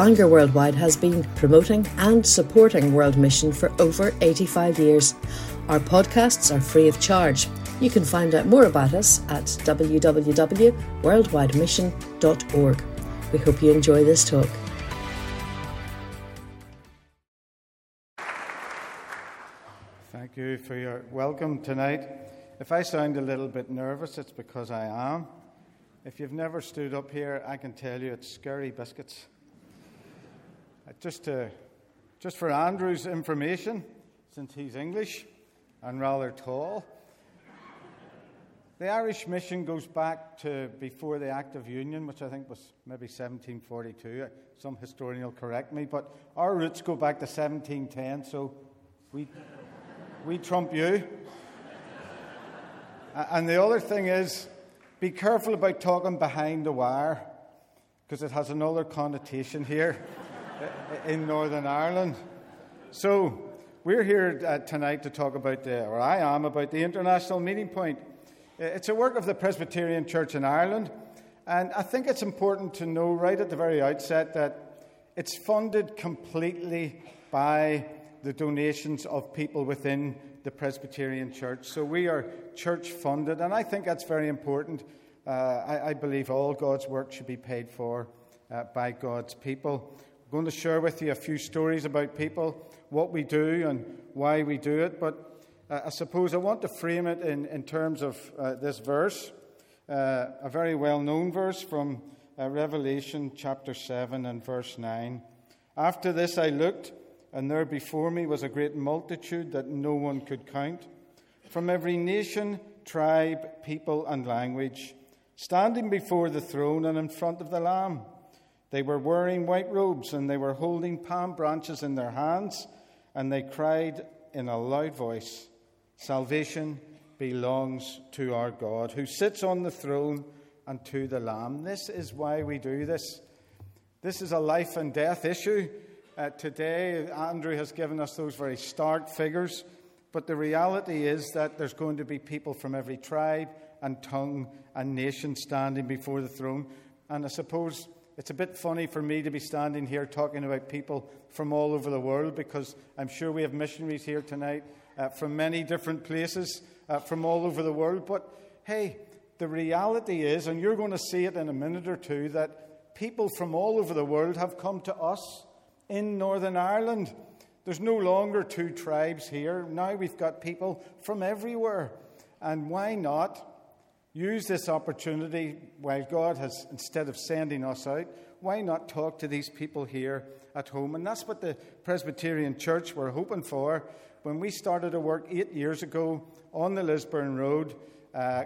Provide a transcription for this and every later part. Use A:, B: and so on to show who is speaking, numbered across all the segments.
A: Bangor Worldwide has been promoting and supporting World Mission for over 85 years. Our podcasts are free of charge. You can find out more about us at www.worldwidemission.org. We hope you enjoy this talk.
B: Thank you for your welcome tonight. If I sound a little bit nervous, it's because I am. If you've never stood up here, I can tell you it's scary biscuits. Uh, just, to, just for Andrew's information, since he's English and rather tall, the Irish mission goes back to before the Act of Union, which I think was maybe 1742. Some historian will correct me, but our roots go back to 1710, so we, we trump you. And the other thing is, be careful about talking behind the wire, because it has another connotation here in Northern Ireland. So, we're here uh, tonight to talk about, the, or I am, about the International Meeting Point. It's a work of the Presbyterian Church in Ireland, and I think it's important to know right at the very outset that it's funded completely by the donations of people within the Presbyterian Church. So we are church funded, and I think that's very important. Uh, I, I, believe all God's work should be paid for uh, by God's people. I'm going to share with you a few stories about people, what we do, and why we do it. But uh, I suppose I want to frame it in, in terms of uh, this verse, uh, a very well known verse from uh, Revelation chapter 7 and verse 9. After this I looked, and there before me was a great multitude that no one could count, from every nation, tribe, people, and language, standing before the throne and in front of the Lamb. They were wearing white robes, and they were holding palm branches in their hands, and they cried in a loud voice, Salvation belongs to our God, who sits on the throne and to the Lamb. This is why we do this. This is a life and death issue. Uh, today, Andrew has given us those very stark figures, but the reality is that there's going to be people from every tribe and tongue and nation standing before the throne. And I suppose it's a bit funny for me to be standing here talking about people from all over the world because I'm sure we have missionaries here tonight uh, from many different places uh, from all over the world. But hey, the reality is, and you're going to see it in a minute or two, that people from all over the world have come to us in Northern Ireland. There's no longer two tribes here. Now we've got people from everywhere. And why not use this opportunity while God has, instead of sending us out, why not talk to these people here at home? And that's what the Presbyterian Church were hoping for when we started to work eight years ago on the Lisburn Road, uh,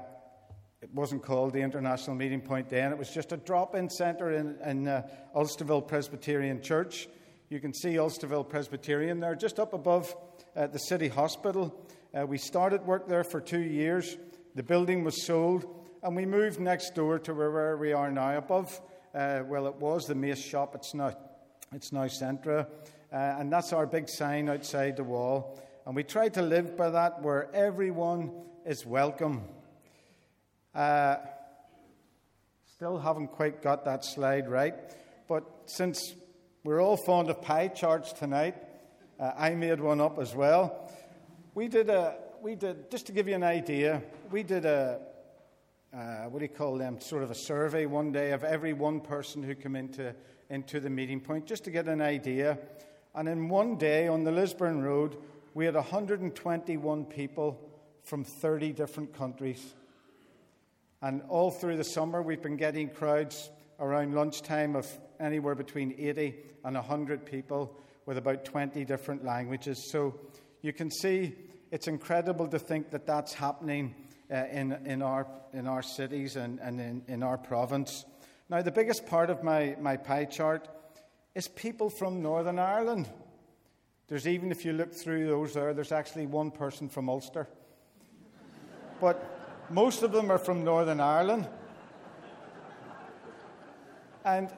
B: it wasn't called the International Meeting Point then, it was just a drop in centre in, in uh, Ulsterville Presbyterian Church. You can see Ulsterville Presbyterian there, just up above uh, the City Hospital. Uh, we started work there for two years. The building was sold, and we moved next door to where we are now. Above, uh, well, it was the Mace shop, it's now, it's now Centra. Uh, and that's our big sign outside the wall. And we try to live by that where everyone is welcome. Uh, still haven't quite got that slide right. But since we're all fond of pie charts tonight, uh, I made one up as well. We did a, we did, just to give you an idea, we did a, uh, what do you call them, sort of a survey one day of every one person who came into, into the meeting point, just to get an idea. And in one day on the Lisburn Road, we had 121 people from 30 different countries. And all through the summer, we've been getting crowds around lunchtime of anywhere between 80 and 100 people with about 20 different languages. So you can see it's incredible to think that that's happening uh, in, in, our, in our cities and, and in, in our province. Now, the biggest part of my, my pie chart is people from Northern Ireland. There's even, if you look through those there, there's actually one person from Ulster. but most of them are from Northern Ireland. And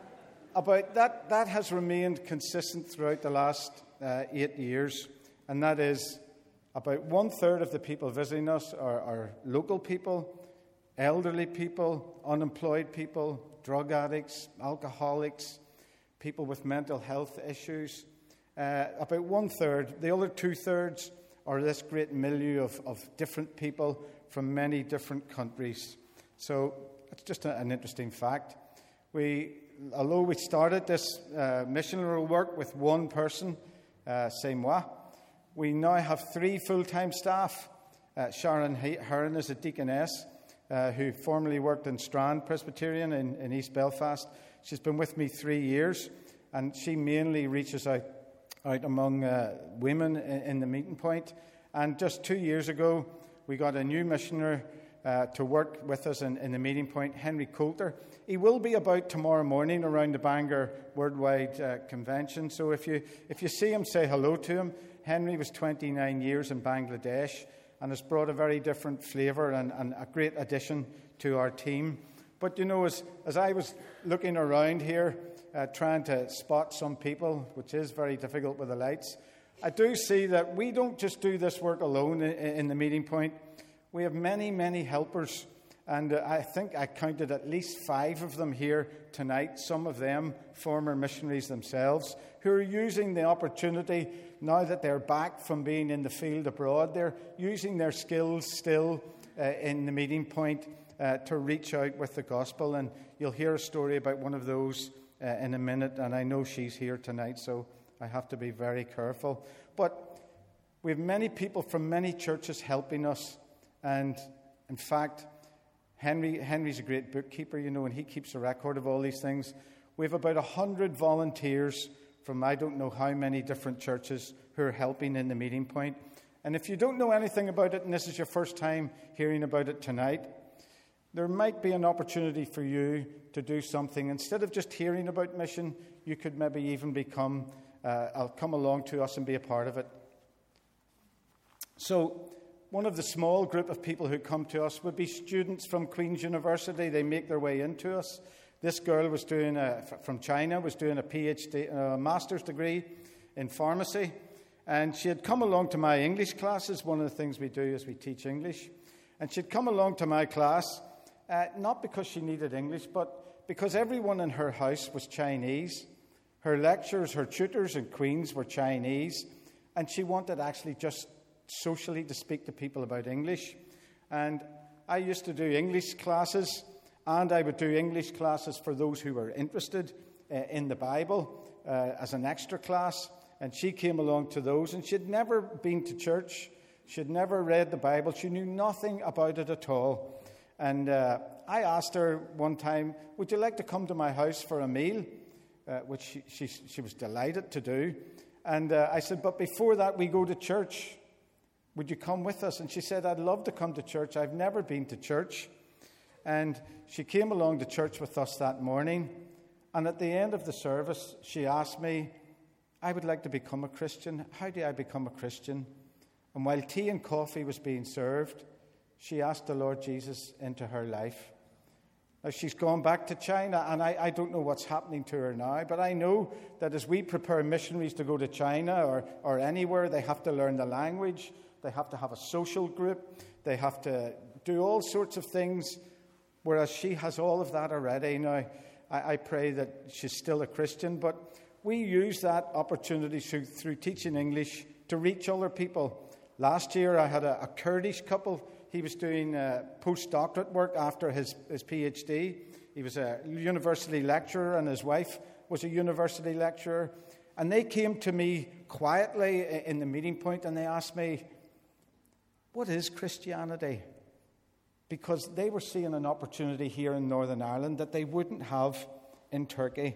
B: about that, that has remained consistent throughout the last uh, eight years, and that is about one third of the people visiting us are, are local people, elderly people, unemployed people, drug addicts, alcoholics, people with mental health issues. Uh, about one third, the other two thirds, are this great milieu of, of different people from many different countries. So it's just a, an interesting fact. We, although we started this uh, missionary work with one person, uh, c'est moi, we now have three full time staff. Uh, Sharon Heron is a deaconess uh, who formerly worked in Strand Presbyterian in, in East Belfast. She's been with me three years, and she mainly reaches out, out among uh, women in, in, the meeting point. And just two years ago, we got a new missioner uh, to work with us in, in, the meeting point, Henry Coulter. He will be about tomorrow morning around the Bangor Worldwide uh, Convention. So if you, if you see him, say hello to him. Henry was 29 years in Bangladesh and has brought a very different flavour and, and, a great addition to our team. But you know, as, as I was looking around here, uh, trying to spot some people, which is very difficult with the lights, I do see that we don't just do this work alone in, in the meeting point. We have many, many helpers. And uh, I think I counted at least five of them here tonight, some of them former missionaries themselves, who are using the opportunity now that they're back from being in the field abroad, they're using their skills still uh, in the meeting point uh, to reach out with the gospel. And you'll hear a story about one of those uh, in a minute. And I know she's here tonight, so I have to be very careful. But we have many people from many churches helping us. And in fact, Henry, Henry's a great bookkeeper, you know, and he keeps a record of all these things. We have about 100 volunteers from I don't know how many different churches who are helping in the meeting point. And if you don't know anything about it, and this is your first time hearing about it tonight, there might be an opportunity for you to do something. Instead of just hearing about mission, you could maybe even become, uh, I'll come along to us and be a part of it. So, one of the small group of people who come to us would be students from Queen's University. They make their way into us. This girl was doing a, from China was doing a PhD, a master's degree in pharmacy, and she had come along to my English classes. One of the things we do is we teach English, and she'd come along to my class uh, not because she needed English, but because everyone in her house was Chinese. Her lecturers, her tutors, and Queen's were Chinese, and she wanted actually just socially to speak to people about English. And I used to do English classes and I would do English classes for those who were interested uh, in the Bible uh, as an extra class. And she came along to those, and she'd never been to church. She'd never read the Bible. She knew nothing about it at all. And uh, I asked her one time, Would you like to come to my house for a meal? Uh, which she, she, she, was delighted to do. And uh, I said, But before that, we go to church. Would you come with us? And she said, I'd love to come to church. I've never been to church. And she came along to church with us that morning. And at the end of the service, she asked me, I would like to become a Christian. How do I become a Christian? And while tea and coffee was being served, she asked the Lord Jesus into her life. Now, she's gone back to China, and I, I, don't know what's happening to her now, but I know that as we prepare missionaries to go to China or, or anywhere, they have to learn the language, they have to have a social group, they have to do all sorts of things whereas she has all of that already. Now, I, I pray that she's still a Christian, but we use that opportunity through, through teaching English to reach other people. Last year, I had a, a Kurdish couple. He was doing uh, postdoctorate work after his, his PhD. He was a university lecturer, and his wife was a university lecturer. And they came to me quietly in the meeting point and they asked me, What is Christianity? because they were seeing an opportunity here in Northern Ireland that they wouldn't have in Turkey.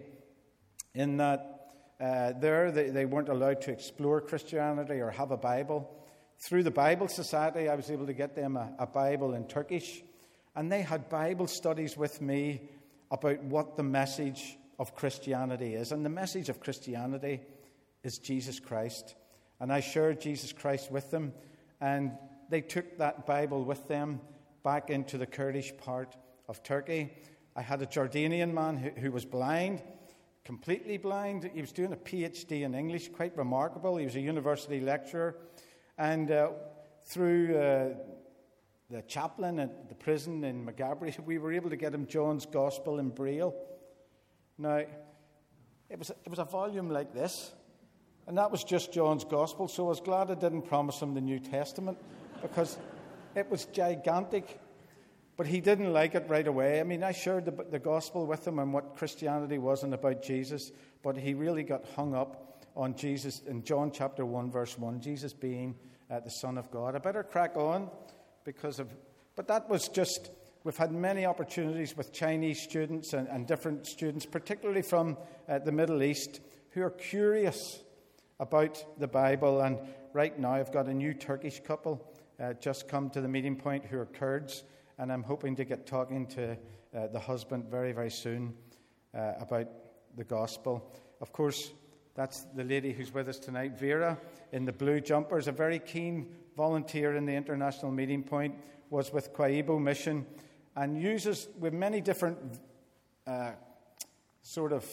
B: In that uh, there they, they weren't allowed to explore Christianity or have a Bible. Through the Bible Society, I was able to get them a, a Bible in Turkish, and they had Bible studies with me about what the message of Christianity is. And the message of Christianity is Jesus Christ. And I shared Jesus Christ with them, and they took that Bible with them back into the Kurdish part of Turkey. I had a Jordanian man who, who was blind, completely blind. He was doing a PhD in English, quite remarkable. He was a university lecturer. And uh, through uh, the chaplain at the prison in Maghaberry, we were able to get him John's Gospel in Braille. Now, it was, it was a volume like this. And that was just John's Gospel. So I was glad I didn't promise him the New Testament because it was gigantic. But he didn't like it right away. I mean, I shared the, the gospel with him and what Christianity was and about Jesus, but he really got hung up on Jesus in John chapter 1, verse 1, Jesus being uh, the Son of God. I better crack on because of. But that was just. We've had many opportunities with Chinese students and, and different students, particularly from uh, the Middle East, who are curious about the Bible. And right now, I've got a new Turkish couple uh, just come to the meeting point who are Kurds, and I'm hoping to get talking to uh, the husband very, very soon uh, about the gospel. Of course, that's the lady who's with us tonight, Vera, in the blue jumper, is a very keen volunteer in the international meeting point, was with Qua Iboe Mission, and uses with many different uh, sort of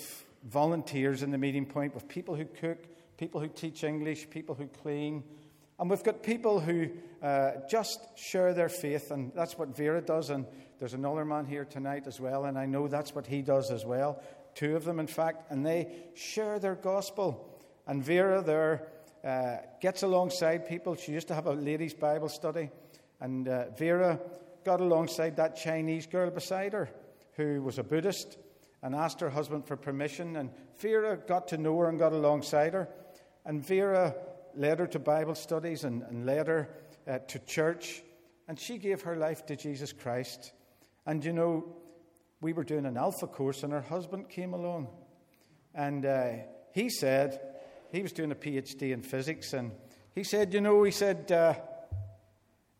B: volunteers in the meeting point, with people who cook, people who teach English, people who clean. And we've got people who uh, just share their faith, and that's what Vera does. And there's another man here tonight as well, and I know that's what he does as well. Two of them, in fact, and they share their gospel. And Vera there uh, gets alongside people. She used to have a ladies' Bible study, and uh, Vera got alongside that Chinese girl beside her who was a Buddhist and asked her husband for permission. And Vera got to know her and got alongside her. And Vera led her to Bible studies and, and led her uh, to church. And she gave her life to Jesus Christ. And you know, we were doing an alpha course, and her husband came along. And uh, he said, he was doing a PhD in physics, and he said, You know, he said, uh,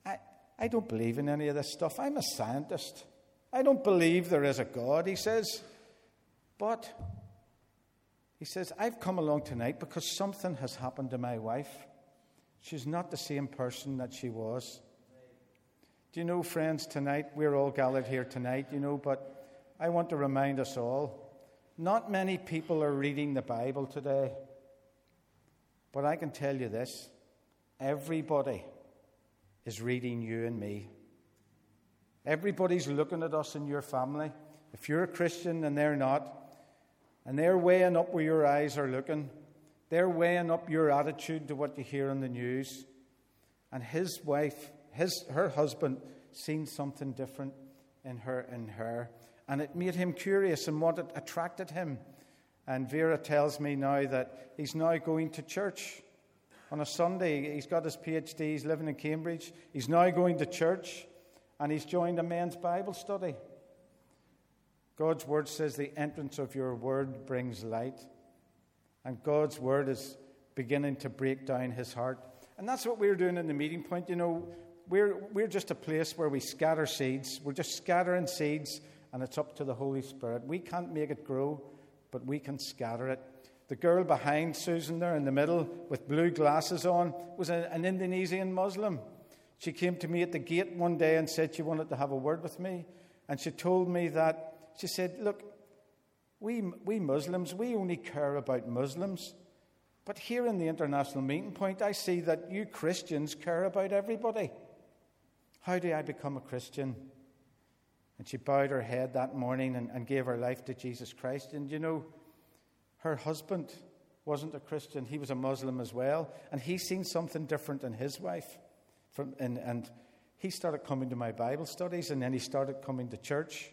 B: I, I don't believe in any of this stuff. I'm a scientist. I don't believe there is a God, he says. But he says, I've come along tonight because something has happened to my wife. She's not the same person that she was. Do you know, friends, tonight, we're all gathered here tonight, you know, but I want to remind us all not many people are reading the Bible today. But I can tell you this everybody is reading you and me. Everybody's looking at us in your family. If you're a Christian and they're not, and they're weighing up where your eyes are looking, they're weighing up your attitude to what you hear on the news. And his wife, his, her husband, seen something different in her, in her. And it made him curious and what it attracted him. And Vera tells me now that he's now going to church on a Sunday. He's got his PhD, he's living in Cambridge. He's now going to church and he's joined a men's Bible study. God's word says the entrance of your word brings light. And God's word is beginning to break down his heart. And that's what we're doing in the meeting point. You know, we're, we're just a place where we scatter seeds. We're just scattering seeds, and it's up to the Holy Spirit. We can't make it grow but we can scatter it. The girl behind Susan there in the middle with blue glasses on was a, an Indonesian Muslim. She came to me at the gate one day and said she wanted to have a word with me. And she told me that, she said, Look, we, we Muslims, we only care about Muslims. But here in the International Meeting Point, I see that you Christians care about everybody. How do I become a Christian? And she bowed her head that morning and, and gave her life to Jesus Christ. And you know, her husband wasn't a Christian, he was a Muslim as well. And he seen something different in his wife. From, and, and he started coming to my Bible studies, and then he started coming to church.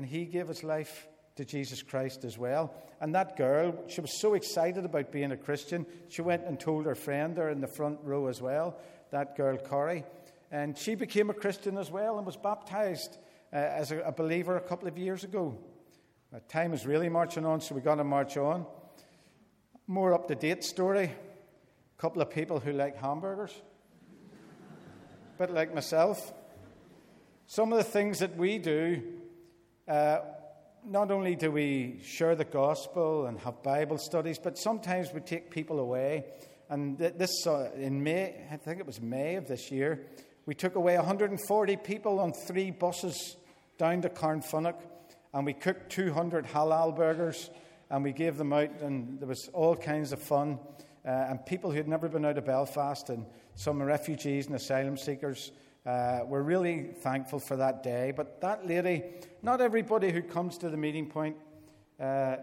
B: And he gave his life to Jesus Christ as well. And that girl, she was so excited about being a Christian, she went and told her friend there in the front row as well, that girl, Corey. And she became a Christian as well and was baptized uh, as a, a, believer a couple of years ago. Uh, time is really marching on, so we've got to march on. More up to date story a couple of people who like hamburgers, a bit like myself. Some of the things that we do, uh, not only do we share the gospel and have Bible studies, but sometimes we take people away. And this, uh, in May, I think it was May of this year, we took away 140 people on three buses down to Carnfunnock and we cooked 200 halal burgers and we gave them out, and there was all kinds of fun. Uh, and people who had never been out of Belfast and some refugees and asylum seekers uh, were really thankful for that day. But that lady, not everybody who comes to the meeting point uh,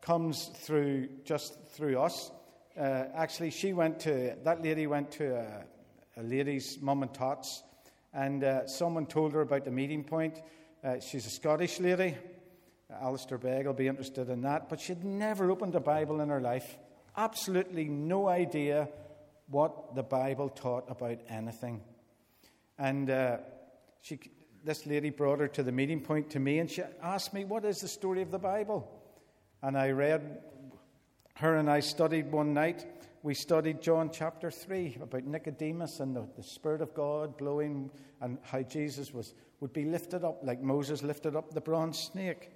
B: comes through just through us. Uh, actually, she went to that lady went to a, a lady's mum and tots, and uh, someone told her about the meeting point. Uh, she's a Scottish lady. Alistair Begg will be interested in that, but she'd never opened a Bible in her life. Absolutely no idea what the Bible taught about anything. And uh, she, this lady brought her to the meeting point to me and she asked me, What is the story of the Bible? And I read, her and I studied one night. We studied John chapter 3 about Nicodemus and the, the Spirit of God blowing and how Jesus was, would be lifted up like Moses lifted up the bronze snake.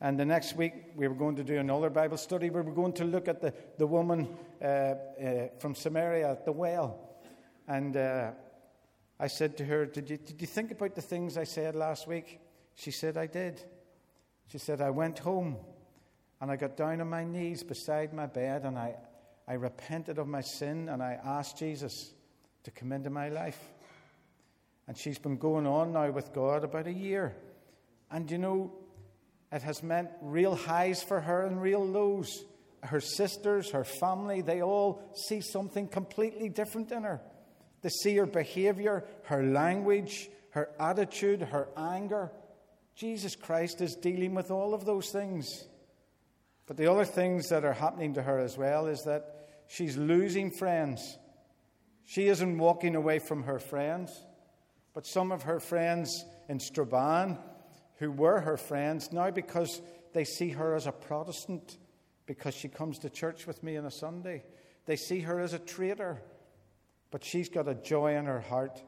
B: And the next week, we were going to do another Bible study we were going to look at the, the woman uh, uh, from Samaria at the well. And uh, I said to her, did you, did you think about the things I said last week? She said, I did. She said, I went home and I got down on my knees beside my bed and I, I repented of my sin and I asked Jesus to come into my life. And she's been going on now with God about a year. And you know, it has meant real highs for her and real lows. Her sisters, her family, they all see something completely different in her. They see her behavior, her language, her attitude, her anger. Jesus Christ is dealing with all of those things. But the other things that are happening to her as well is that she's losing friends. She isn't walking away from her friends, but some of her friends in Strabane, who were her friends, now because they see her as a Protestant, because she comes to church with me on a Sunday, they see her as a traitor but she's got a joy in her heart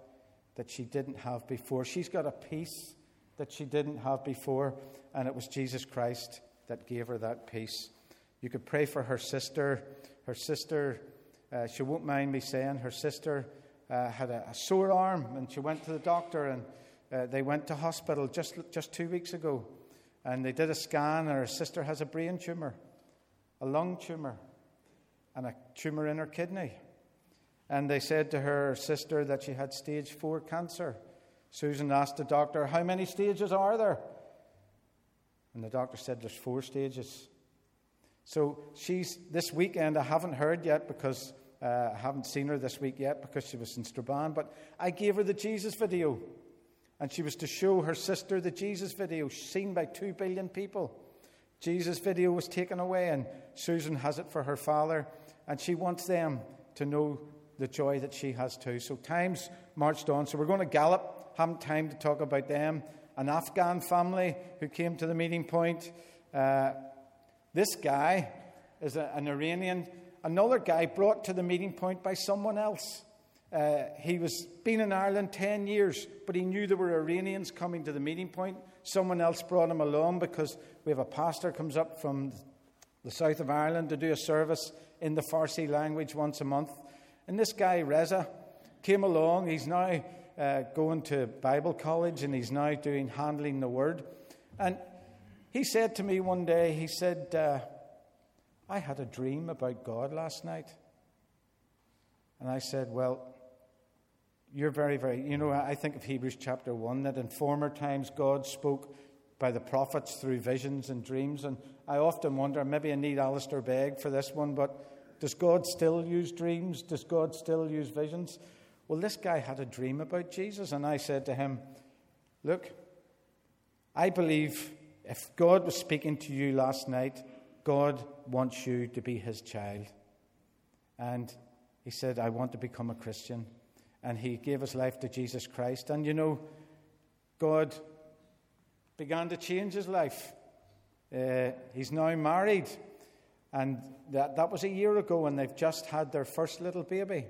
B: that she didn't have before. She's got a peace that she didn't have before, and it was Jesus Christ that gave her that peace. You could pray for her sister. Her sister, uh, she won't mind me saying, her sister uh, had a, a, sore arm, and she went to the doctor, and uh, they went to hospital just, just two weeks ago. And they did a scan, and her sister has a brain tumor, a lung tumor, and a tumor in her kidney. And they said to her sister that she had stage four cancer. Susan asked the doctor, How many stages are there? And the doctor said, There's four stages. So she's, this weekend, I haven't heard yet because uh, I haven't seen her this week yet because she was in Strabane, but I gave her the Jesus video. And she was to show her sister the Jesus video, seen by two billion people. Jesus video was taken away, and Susan has it for her father, and she wants them to know the joy that she has too. So time's marched on. So we're going to gallop. Haven't time to talk about them. An Afghan family who came to the meeting point. Uh, this guy is a, an Iranian. Another guy brought to the meeting point by someone else. Uh, he was been in Ireland 10 years, but he knew there were Iranians coming to the meeting point. Someone else brought him along because we have a pastor comes up from the south of Ireland to do a service in the Farsi language once a month. And this guy, Reza, came along. He's now uh, going to Bible college and he's now doing handling the word. And he said to me one day, he said, uh, I had a dream about God last night. And I said, Well, you're very, very, you know, I think of Hebrews chapter 1 that in former times God spoke by the prophets through visions and dreams. And I often wonder, maybe I need Alistair Begg for this one, but does God still use dreams? Does God still use visions? Well, this guy had a dream about Jesus, and I said to him, Look, I believe if God was speaking to you last night, God wants you to be his child. And he said, I want to become a Christian. And he gave his life to Jesus Christ. And you know, God began to change his life. Uh, he's now married and that, that was a year ago, and they've just had their first little baby.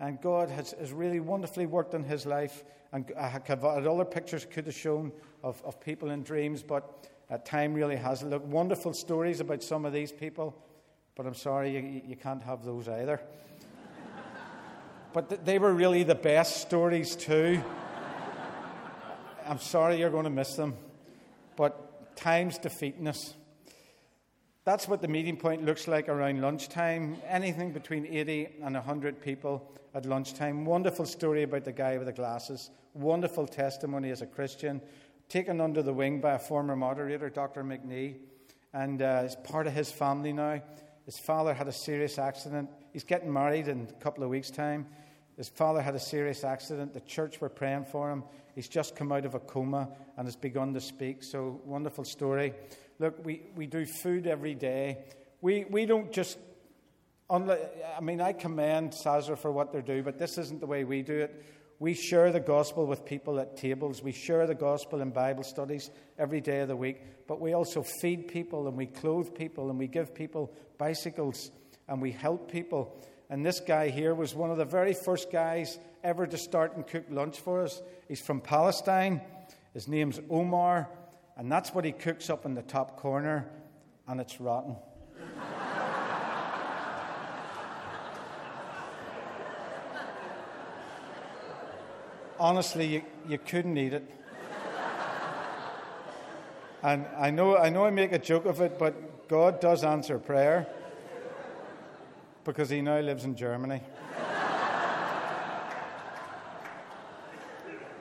B: And God has, has really wonderfully worked in his life. And I had other pictures could have shown of, of people in dreams, but uh, time really has. Look, wonderful stories about some of these people, but I'm sorry, you, you can't have those either. but th- they were really the best stories, too. I'm sorry you're going to miss them, but time's defeating us. That's what the meeting point looks like around lunchtime. Anything between 80 and 100 people at lunchtime. Wonderful story about the guy with the glasses. Wonderful testimony as a Christian. Taken under the wing by a former moderator, Dr. McNee. and uh, is part of his family now. His father had a serious accident. He's getting married in a couple of weeks' time. His father had a serious accident. The church were praying for him. He's just come out of a coma and has begun to speak. So, wonderful story. Look, we, we do food every day. We, we don't just, I mean, I commend Sazra for what they do, but this isn't the way we do it. We share the gospel with people at tables. We share the gospel in Bible studies every day of the week. But we also feed people and we clothe people and we give people bicycles and we help people. And this guy here was one of the very first guys ever to start and cook lunch for us. He's from Palestine. His name's Omar. And that's what he cooks up in the top corner. And it's rotten. honestly, you, you couldn't eat it. And I know, I know I make a joke of it, but God does answer prayer because he now lives in Germany.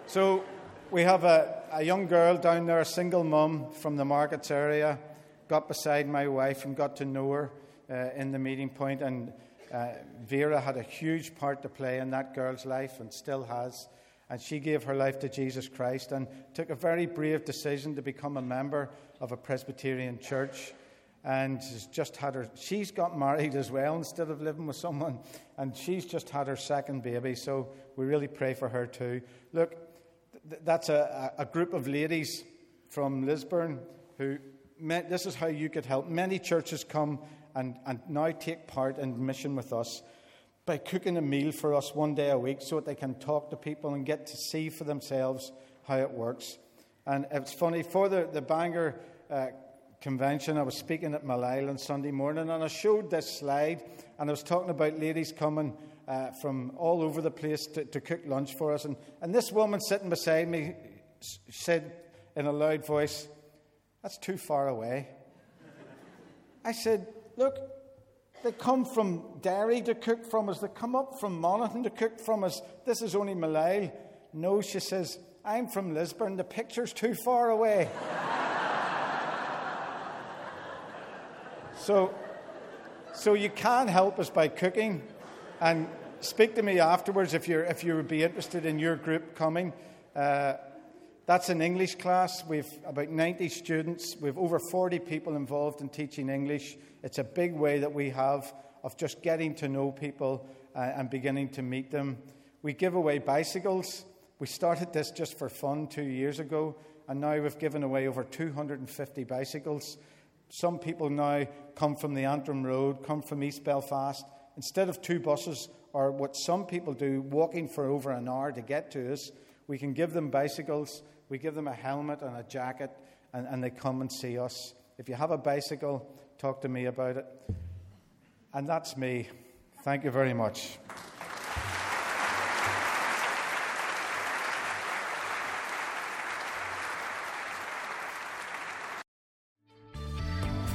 B: so we have a, a young girl down there, a single mum from the markets area, got beside my wife and got to know her uh, in the meeting point. and uh, Vera had a huge part to play in that girl's life and still has. And she gave her life to Jesus Christ and took a very brave decision to become a member of a Presbyterian church. And she's just had her, she's got married as well instead of living with someone. And she's just had her second baby. So we really pray for her too. Look, that's a, a group of ladies from Lisburn who, met, this is how you could help. Many churches come and, and now take part in mission with us by cooking a meal for us one day a week so that they can talk to people and get to see for themselves how it works. And it's funny, for the, the Bangor uh, convention, I was speaking at Malile on Sunday morning and I showed this slide and I was talking about ladies coming uh, from all over the place to, to cook lunch for us. And, and this woman sitting beside me said in a loud voice, That's too far away. I said, Look, they come from Derry to cook from us. They come up from Monaghan to cook from us. This is only Malile. No, she says, I'm from Lisburn. The picture's too far away. so, so you can't help us by cooking. And speak to me afterwards if, you're, if you would be interested in your group coming. Uh, that's an English class. We've about 90 students. We've over 40 people involved in teaching English. It's a big way that we have of just getting to know people uh, and beginning to meet them. We give away bicycles. We started this just for fun two years ago, and now we've given away over 250 bicycles. Some people now come from the Antrim Road, come from East Belfast. Instead of two buses, or what some people do, walking for over an hour to get to us, we can give them bicycles we give them a helmet and a jacket, and, and they come and see us. If you have a bicycle, talk to me about it. And that's me. Thank you very much.